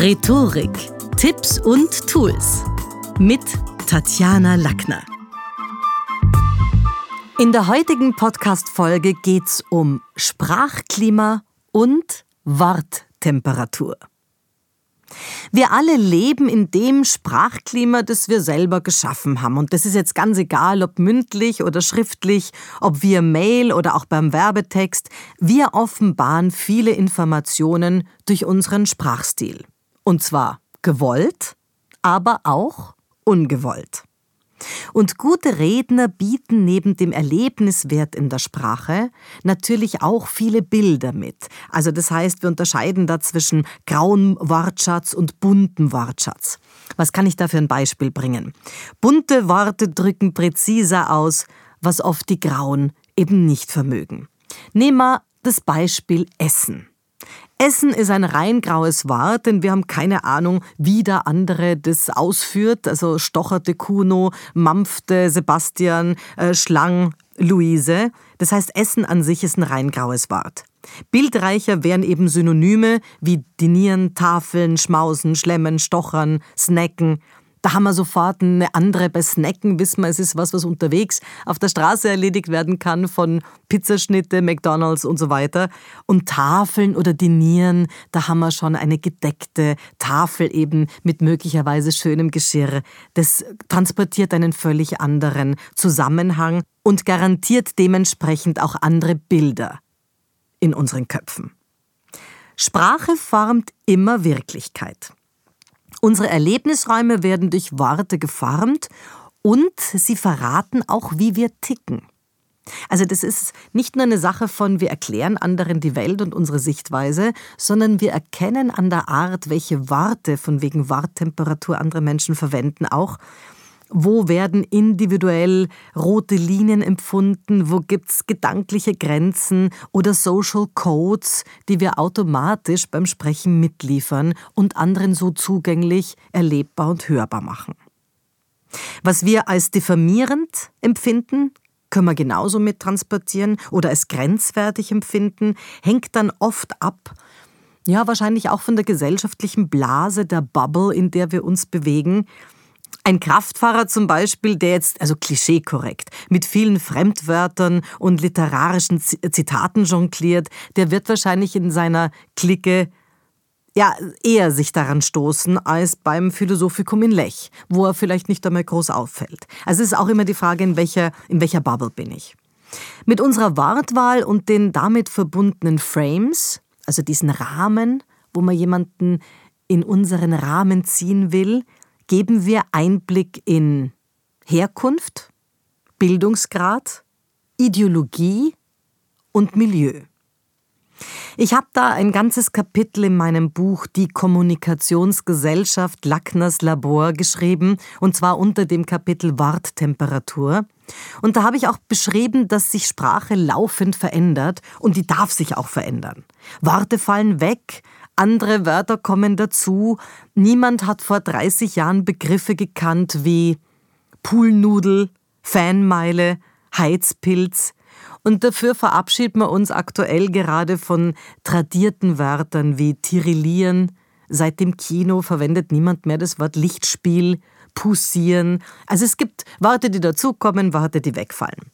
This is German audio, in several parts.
Rhetorik, Tipps und Tools mit Tatjana Lackner. In der heutigen Podcast-Folge geht's um Sprachklima und Worttemperatur. Wir alle leben in dem Sprachklima, das wir selber geschaffen haben. Und das ist jetzt ganz egal, ob mündlich oder schriftlich, ob via Mail oder auch beim Werbetext. Wir offenbaren viele Informationen durch unseren Sprachstil. Und zwar gewollt, aber auch ungewollt. Und gute Redner bieten neben dem Erlebniswert in der Sprache natürlich auch viele Bilder mit. Also das heißt, wir unterscheiden da zwischen grauem Wortschatz und buntem Wortschatz. Was kann ich da für ein Beispiel bringen? Bunte Worte drücken präziser aus, was oft die grauen eben nicht vermögen. Nehmen wir das Beispiel Essen. Essen ist ein rein graues Wort, denn wir haben keine Ahnung, wie der andere das ausführt. Also stocherte Kuno, mampfte Sebastian, äh, Schlang Luise. Das heißt, Essen an sich ist ein rein graues Wort. Bildreicher wären eben Synonyme wie dinieren, tafeln, schmausen, schlemmen, stochern, snacken. Da haben wir sofort eine andere. Bei Snacken wissen wir, es ist was, was unterwegs auf der Straße erledigt werden kann von Pizzaschnitte, McDonalds und so weiter. Und Tafeln oder Dinieren, da haben wir schon eine gedeckte Tafel eben mit möglicherweise schönem Geschirr. Das transportiert einen völlig anderen Zusammenhang und garantiert dementsprechend auch andere Bilder in unseren Köpfen. Sprache formt immer Wirklichkeit. Unsere Erlebnisräume werden durch Worte geformt und sie verraten auch, wie wir ticken. Also das ist nicht nur eine Sache von, wir erklären anderen die Welt und unsere Sichtweise, sondern wir erkennen an der Art, welche Worte von wegen Worttemperatur andere Menschen verwenden, auch wo werden individuell rote Linien empfunden? Wo gibt es gedankliche Grenzen oder Social Codes, die wir automatisch beim Sprechen mitliefern und anderen so zugänglich, erlebbar und hörbar machen? Was wir als diffamierend empfinden, können wir genauso mit transportieren oder als grenzwertig empfinden, hängt dann oft ab, ja, wahrscheinlich auch von der gesellschaftlichen Blase, der Bubble, in der wir uns bewegen, ein Kraftfahrer zum Beispiel, der jetzt, also klischeekorrekt, mit vielen Fremdwörtern und literarischen Zitaten jongliert, der wird wahrscheinlich in seiner Clique ja, eher sich daran stoßen als beim Philosophikum in Lech, wo er vielleicht nicht einmal groß auffällt. Also es ist auch immer die Frage, in welcher, in welcher Bubble bin ich. Mit unserer Wortwahl und den damit verbundenen Frames, also diesen Rahmen, wo man jemanden in unseren Rahmen ziehen will, geben wir Einblick in Herkunft, Bildungsgrad, Ideologie und Milieu. Ich habe da ein ganzes Kapitel in meinem Buch Die Kommunikationsgesellschaft Lackners Labor geschrieben, und zwar unter dem Kapitel Worttemperatur. Und da habe ich auch beschrieben, dass sich Sprache laufend verändert und die darf sich auch verändern. Worte fallen weg, andere Wörter kommen dazu. Niemand hat vor 30 Jahren Begriffe gekannt wie Poolnudel, Fanmeile, Heizpilz. Und dafür verabschieden wir uns aktuell gerade von tradierten Wörtern wie Tirillieren. Seit dem Kino verwendet niemand mehr das Wort Lichtspiel, Pussieren. Also es gibt Worte, die dazukommen, Worte, die wegfallen.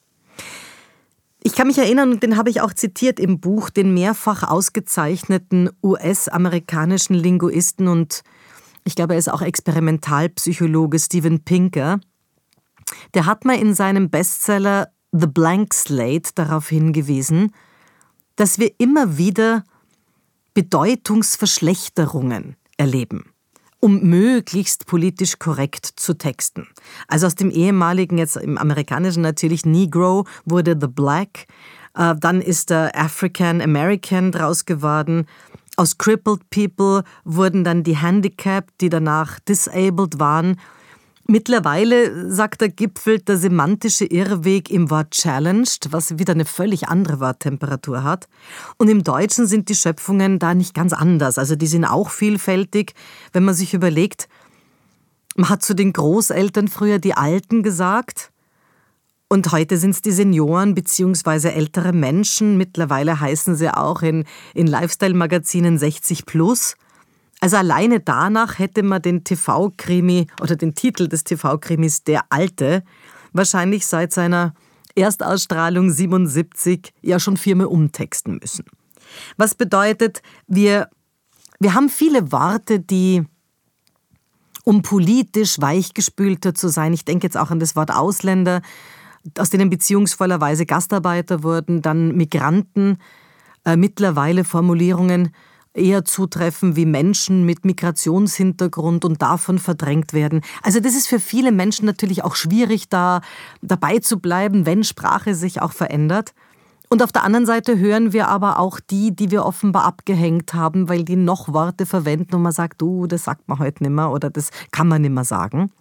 Ich kann mich erinnern, und den habe ich auch zitiert im Buch, den mehrfach ausgezeichneten US-amerikanischen Linguisten und ich glaube, er ist auch Experimentalpsychologe Steven Pinker. Der hat mal in seinem Bestseller The Blank Slate darauf hingewiesen, dass wir immer wieder Bedeutungsverschlechterungen erleben um möglichst politisch korrekt zu texten. Also aus dem ehemaligen, jetzt im amerikanischen natürlich Negro, wurde The Black, äh, dann ist der African American draus geworden. Aus Crippled People wurden dann die Handicapped, die danach Disabled waren. Mittlerweile, sagt der Gipfel, der semantische Irrweg im Wort challenged, was wieder eine völlig andere Worttemperatur hat. Und im Deutschen sind die Schöpfungen da nicht ganz anders. Also die sind auch vielfältig, wenn man sich überlegt, man hat zu den Großeltern früher die Alten gesagt und heute sind es die Senioren bzw. ältere Menschen. Mittlerweile heißen sie auch in, in Lifestyle-Magazinen 60 plus. Also alleine danach hätte man den TV-Krimi oder den Titel des TV-Krimis Der Alte wahrscheinlich seit seiner Erstausstrahlung 77 ja schon viermal umtexten müssen. Was bedeutet, wir, wir haben viele Worte, die um politisch weichgespülter zu sein, ich denke jetzt auch an das Wort Ausländer, aus denen beziehungsvollerweise Gastarbeiter wurden, dann Migranten, äh, mittlerweile Formulierungen eher zutreffen wie Menschen mit Migrationshintergrund und davon verdrängt werden. Also das ist für viele Menschen natürlich auch schwierig, da dabei zu bleiben, wenn Sprache sich auch verändert. Und auf der anderen Seite hören wir aber auch die, die wir offenbar abgehängt haben, weil die noch Worte verwenden und man sagt, du, das sagt man heute nicht mehr oder das kann man nicht mehr sagen.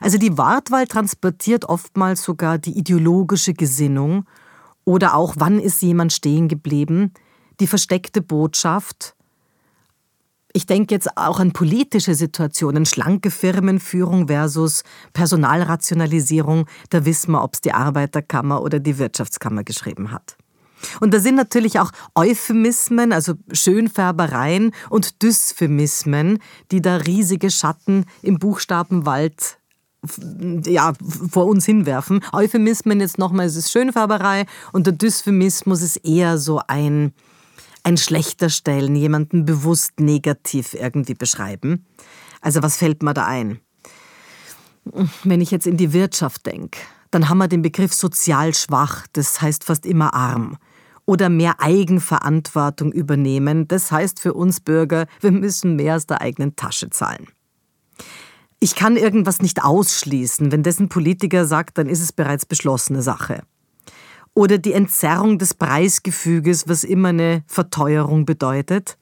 Also die Wortwahl transportiert oftmals sogar die ideologische Gesinnung oder auch, wann ist jemand stehen geblieben, die versteckte Botschaft. Ich denke jetzt auch an politische Situationen, schlanke Firmenführung versus Personalrationalisierung. Da wissen wir, ob es die Arbeiterkammer oder die Wirtschaftskammer geschrieben hat. Und da sind natürlich auch Euphemismen, also Schönfärbereien und Dysphemismen, die da riesige Schatten im Buchstabenwald ja, vor uns hinwerfen. Euphemismen jetzt nochmal, es ist Schönfärberei und der Dysphemismus ist eher so ein, ein schlechter Stellen, jemanden bewusst negativ irgendwie beschreiben. Also was fällt mir da ein? Wenn ich jetzt in die Wirtschaft denke, dann haben wir den Begriff sozial schwach, das heißt fast immer arm. Oder mehr Eigenverantwortung übernehmen, das heißt für uns Bürger, wir müssen mehr aus der eigenen Tasche zahlen. Ich kann irgendwas nicht ausschließen. Wenn dessen Politiker sagt, dann ist es bereits beschlossene Sache. Oder die Entzerrung des Preisgefüges, was immer eine Verteuerung bedeutet.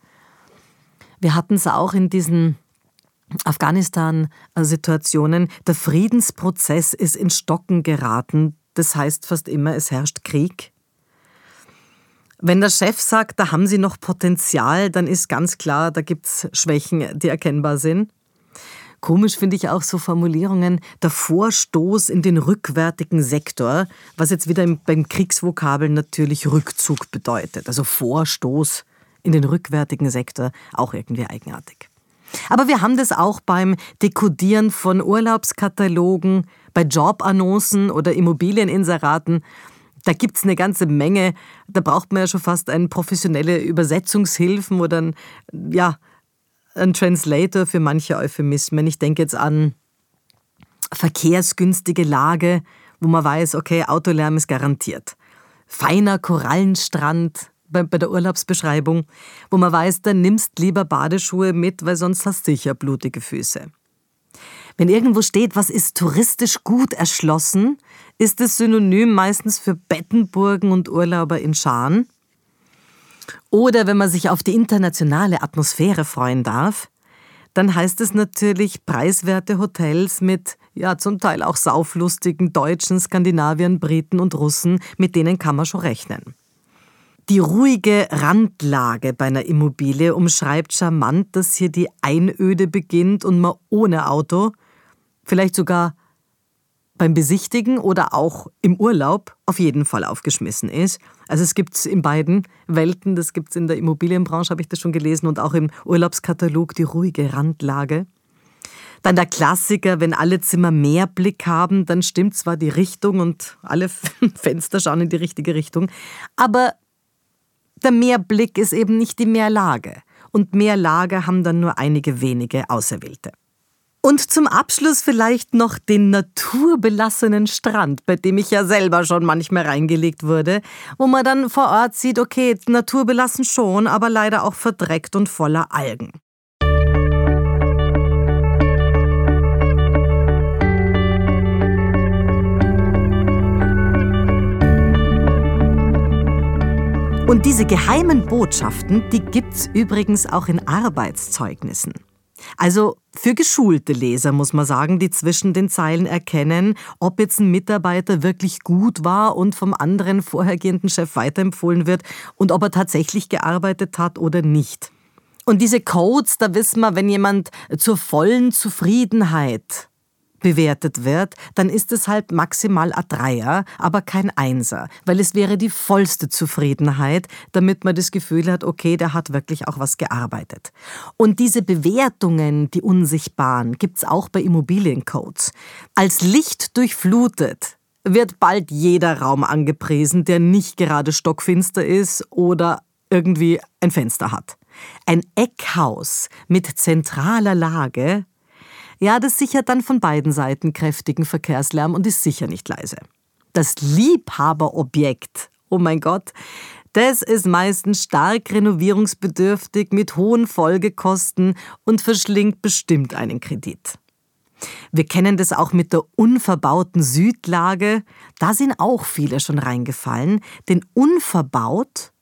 Wir hatten es auch in diesen Afghanistan-Situationen. Der Friedensprozess ist in Stocken geraten. Das heißt fast immer, es herrscht Krieg. Wenn der Chef sagt, da haben Sie noch Potenzial, dann ist ganz klar, da gibt es Schwächen, die erkennbar sind. Komisch finde ich auch so Formulierungen, der Vorstoß in den rückwärtigen Sektor, was jetzt wieder beim Kriegsvokabel natürlich Rückzug bedeutet. Also Vorstoß in den rückwärtigen Sektor, auch irgendwie eigenartig. Aber wir haben das auch beim Dekodieren von Urlaubskatalogen, bei Jobannoncen oder Immobilieninseraten. Da gibt es eine ganze Menge. Da braucht man ja schon fast eine professionelle Übersetzungshilfen oder ein, ja, ein Translator für manche Euphemismen. Ich denke jetzt an verkehrsgünstige Lage, wo man weiß, okay, Autolärm ist garantiert. Feiner Korallenstrand bei, bei der Urlaubsbeschreibung, wo man weiß, dann nimmst lieber Badeschuhe mit, weil sonst hast du sicher blutige Füße. Wenn irgendwo steht, was ist touristisch gut erschlossen, ist es synonym meistens für Bettenburgen und Urlauber in Scharen. Oder wenn man sich auf die internationale Atmosphäre freuen darf, dann heißt es natürlich preiswerte Hotels mit ja zum Teil auch sauflustigen Deutschen, Skandinaviern, Briten und Russen, mit denen kann man schon rechnen. Die ruhige Randlage bei einer Immobilie umschreibt charmant, dass hier die Einöde beginnt und man ohne Auto, vielleicht sogar beim Besichtigen oder auch im Urlaub auf jeden Fall aufgeschmissen ist. Also es gibt es in beiden Welten, das gibt es in der Immobilienbranche, habe ich das schon gelesen, und auch im Urlaubskatalog die ruhige Randlage. Dann der Klassiker, wenn alle Zimmer mehr Blick haben, dann stimmt zwar die Richtung und alle Fenster schauen in die richtige Richtung, aber der Mehrblick ist eben nicht die Mehrlage. Und Mehrlage haben dann nur einige wenige Auserwählte. Und zum Abschluss vielleicht noch den naturbelassenen Strand, bei dem ich ja selber schon manchmal reingelegt wurde, wo man dann vor Ort sieht, okay, naturbelassen schon, aber leider auch verdreckt und voller Algen. Und diese geheimen Botschaften, die gibt's übrigens auch in Arbeitszeugnissen. Also für geschulte Leser muss man sagen, die zwischen den Zeilen erkennen, ob jetzt ein Mitarbeiter wirklich gut war und vom anderen vorhergehenden Chef weiterempfohlen wird und ob er tatsächlich gearbeitet hat oder nicht. Und diese Codes, da wissen wir, wenn jemand zur vollen Zufriedenheit bewertet wird, dann ist es halt maximal a Dreier, aber kein Einser, weil es wäre die vollste Zufriedenheit, damit man das Gefühl hat, okay, der hat wirklich auch was gearbeitet. Und diese Bewertungen, die unsichtbaren, gibt's auch bei Immobiliencodes. Als Licht durchflutet wird bald jeder Raum angepriesen, der nicht gerade stockfinster ist oder irgendwie ein Fenster hat. Ein Eckhaus mit zentraler Lage ja, das sichert dann von beiden Seiten kräftigen Verkehrslärm und ist sicher nicht leise. Das Liebhaberobjekt, oh mein Gott, das ist meistens stark renovierungsbedürftig mit hohen Folgekosten und verschlingt bestimmt einen Kredit. Wir kennen das auch mit der unverbauten Südlage. Da sind auch viele schon reingefallen. Denn unverbaut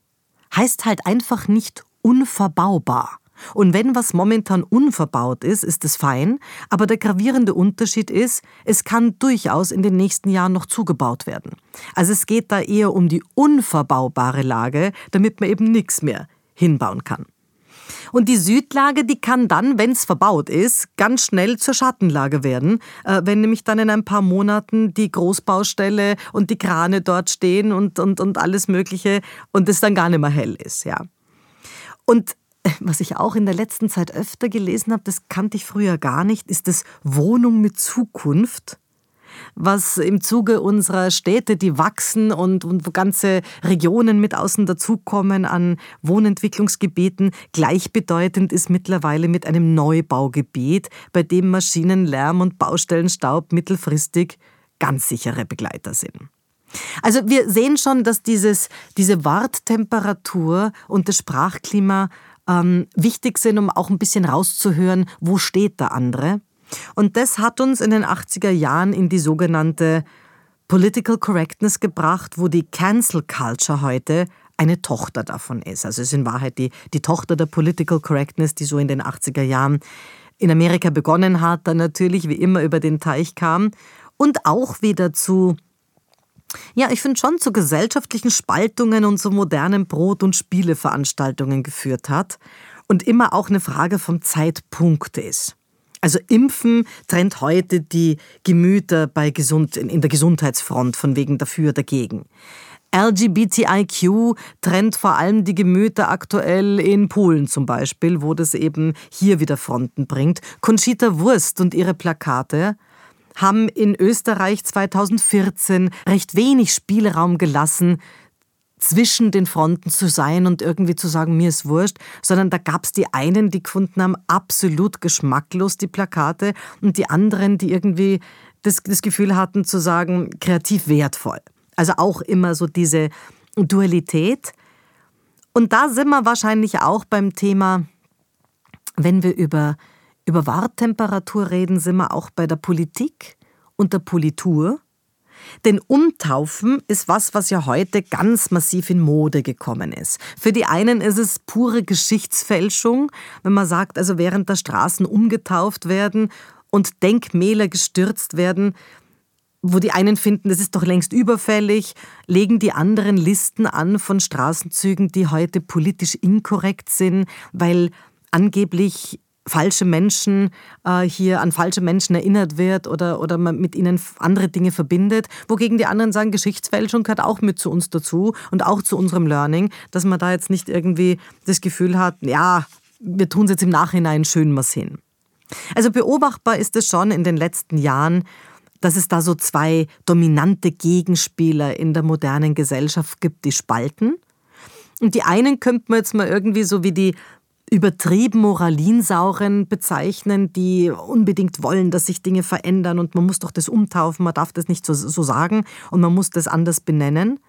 heißt halt einfach nicht unverbaubar. Und wenn was momentan unverbaut ist, ist es fein, aber der gravierende Unterschied ist, es kann durchaus in den nächsten Jahren noch zugebaut werden. Also es geht da eher um die unverbaubare Lage, damit man eben nichts mehr hinbauen kann. Und die Südlage, die kann dann, wenn es verbaut ist, ganz schnell zur Schattenlage werden, äh, wenn nämlich dann in ein paar Monaten die Großbaustelle und die Krane dort stehen und, und, und alles Mögliche und es dann gar nicht mehr hell ist. Ja. Und was ich auch in der letzten Zeit öfter gelesen habe, das kannte ich früher gar nicht, ist das Wohnung mit Zukunft was im Zuge unserer Städte, die wachsen und, und wo ganze Regionen mit außen dazukommen an Wohnentwicklungsgebieten, gleichbedeutend ist mittlerweile mit einem Neubaugebiet, bei dem Maschinenlärm und Baustellenstaub mittelfristig ganz sichere Begleiter sind. Also wir sehen schon, dass dieses, diese Warttemperatur und das Sprachklima ähm, wichtig sind, um auch ein bisschen rauszuhören, wo steht der andere. Und das hat uns in den 80er Jahren in die sogenannte Political Correctness gebracht, wo die Cancel Culture heute eine Tochter davon ist. Also es ist in Wahrheit die, die Tochter der Political Correctness, die so in den 80er Jahren in Amerika begonnen hat, dann natürlich wie immer über den Teich kam und auch wieder zu ja, ich finde schon zu gesellschaftlichen Spaltungen und zu modernen Brot- und Spieleveranstaltungen geführt hat und immer auch eine Frage vom Zeitpunkt ist. Also Impfen trennt heute die Gemüter bei Gesund in der Gesundheitsfront von wegen dafür dagegen. LGBTIQ trennt vor allem die Gemüter aktuell in Polen zum Beispiel, wo das eben hier wieder Fronten bringt. Conchita Wurst und ihre Plakate haben in Österreich 2014 recht wenig Spielraum gelassen, zwischen den Fronten zu sein und irgendwie zu sagen, mir ist wurscht, sondern da gab es die einen, die gefunden haben, absolut geschmacklos die Plakate und die anderen, die irgendwie das, das Gefühl hatten zu sagen, kreativ wertvoll. Also auch immer so diese Dualität. Und da sind wir wahrscheinlich auch beim Thema, wenn wir über über Warttemperatur reden sind wir auch bei der Politik und der Politur. Denn Umtaufen ist was, was ja heute ganz massiv in Mode gekommen ist. Für die einen ist es pure Geschichtsfälschung, wenn man sagt, also während der Straßen umgetauft werden und Denkmäler gestürzt werden, wo die einen finden, das ist doch längst überfällig, legen die anderen Listen an von Straßenzügen, die heute politisch inkorrekt sind, weil angeblich falsche Menschen äh, hier an falsche Menschen erinnert wird oder, oder man mit ihnen andere Dinge verbindet. Wogegen die anderen sagen, Geschichtsfälschung gehört auch mit zu uns dazu und auch zu unserem Learning, dass man da jetzt nicht irgendwie das Gefühl hat, ja, wir tun es jetzt im Nachhinein schön was hin. Also beobachtbar ist es schon in den letzten Jahren, dass es da so zwei dominante Gegenspieler in der modernen Gesellschaft gibt, die spalten. Und die einen könnte man jetzt mal irgendwie so wie die übertrieben Moralinsauren bezeichnen, die unbedingt wollen, dass sich Dinge verändern und man muss doch das umtaufen, man darf das nicht so, so sagen und man muss das anders benennen.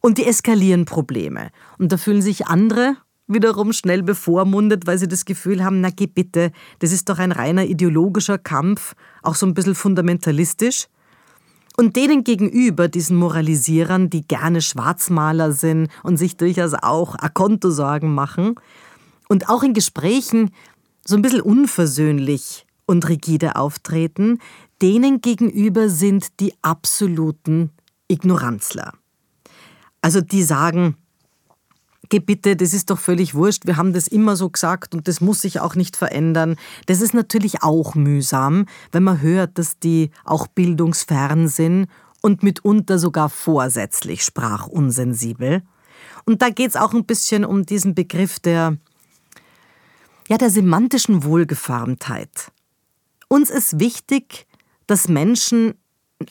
Und die eskalieren Probleme. Und da fühlen sich andere wiederum schnell bevormundet, weil sie das Gefühl haben, na geh bitte, das ist doch ein reiner ideologischer Kampf, auch so ein bisschen fundamentalistisch. Und denen gegenüber, diesen Moralisierern, die gerne Schwarzmaler sind und sich durchaus auch Akontosorgen machen, und auch in Gesprächen so ein bisschen unversöhnlich und rigide auftreten, denen gegenüber sind die absoluten Ignoranzler. Also die sagen, geh bitte, das ist doch völlig wurscht, wir haben das immer so gesagt und das muss sich auch nicht verändern. Das ist natürlich auch mühsam, wenn man hört, dass die auch bildungsfern sind und mitunter sogar vorsätzlich sprachunsensibel. Und da geht es auch ein bisschen um diesen Begriff der, ja, der semantischen Wohlgeformtheit. Uns ist wichtig, dass Menschen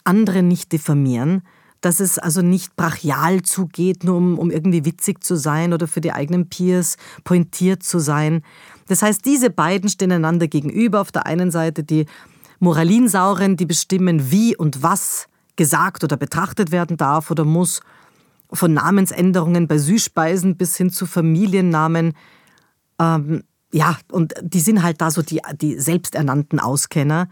andere nicht diffamieren, dass es also nicht brachial zugeht, nur um, um irgendwie witzig zu sein oder für die eigenen Peers pointiert zu sein. Das heißt, diese beiden stehen einander gegenüber. Auf der einen Seite die Moralinsauren, die bestimmen, wie und was gesagt oder betrachtet werden darf oder muss, von Namensänderungen bei Süßspeisen bis hin zu Familiennamen. Ähm, ja, und die sind halt da so die, die selbsternannten Auskenner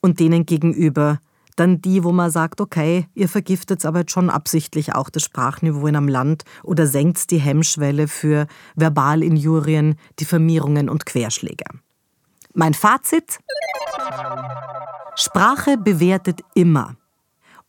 und denen gegenüber dann die, wo man sagt, okay, ihr vergiftet aber jetzt schon absichtlich auch das Sprachniveau in einem Land oder senkt die Hemmschwelle für Verbalinjurien, Diffamierungen und Querschläge. Mein Fazit? Sprache bewertet immer.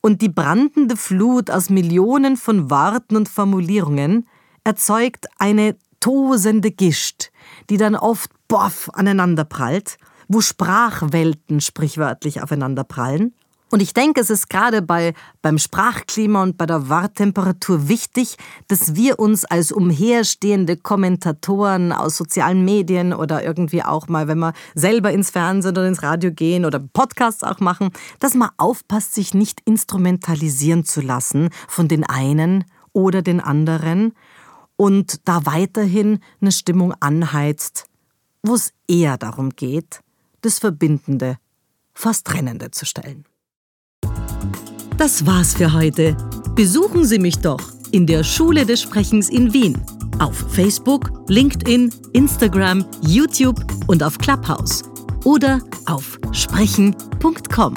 Und die brandende Flut aus Millionen von Worten und Formulierungen erzeugt eine tosende Gischt, die dann oft boff aneinanderprallt, wo Sprachwelten sprichwörtlich aufeinanderprallen und ich denke, es ist gerade bei, beim Sprachklima und bei der Warttemperatur wichtig, dass wir uns als umherstehende Kommentatoren aus sozialen Medien oder irgendwie auch mal, wenn wir selber ins Fernsehen oder ins Radio gehen oder Podcasts auch machen, dass man aufpasst, sich nicht instrumentalisieren zu lassen von den einen oder den anderen und da weiterhin eine Stimmung anheizt, wo es eher darum geht, das Verbindende fast Trennende zu stellen. Das war's für heute. Besuchen Sie mich doch in der Schule des Sprechens in Wien. Auf Facebook, LinkedIn, Instagram, YouTube und auf Clubhouse. Oder auf sprechen.com.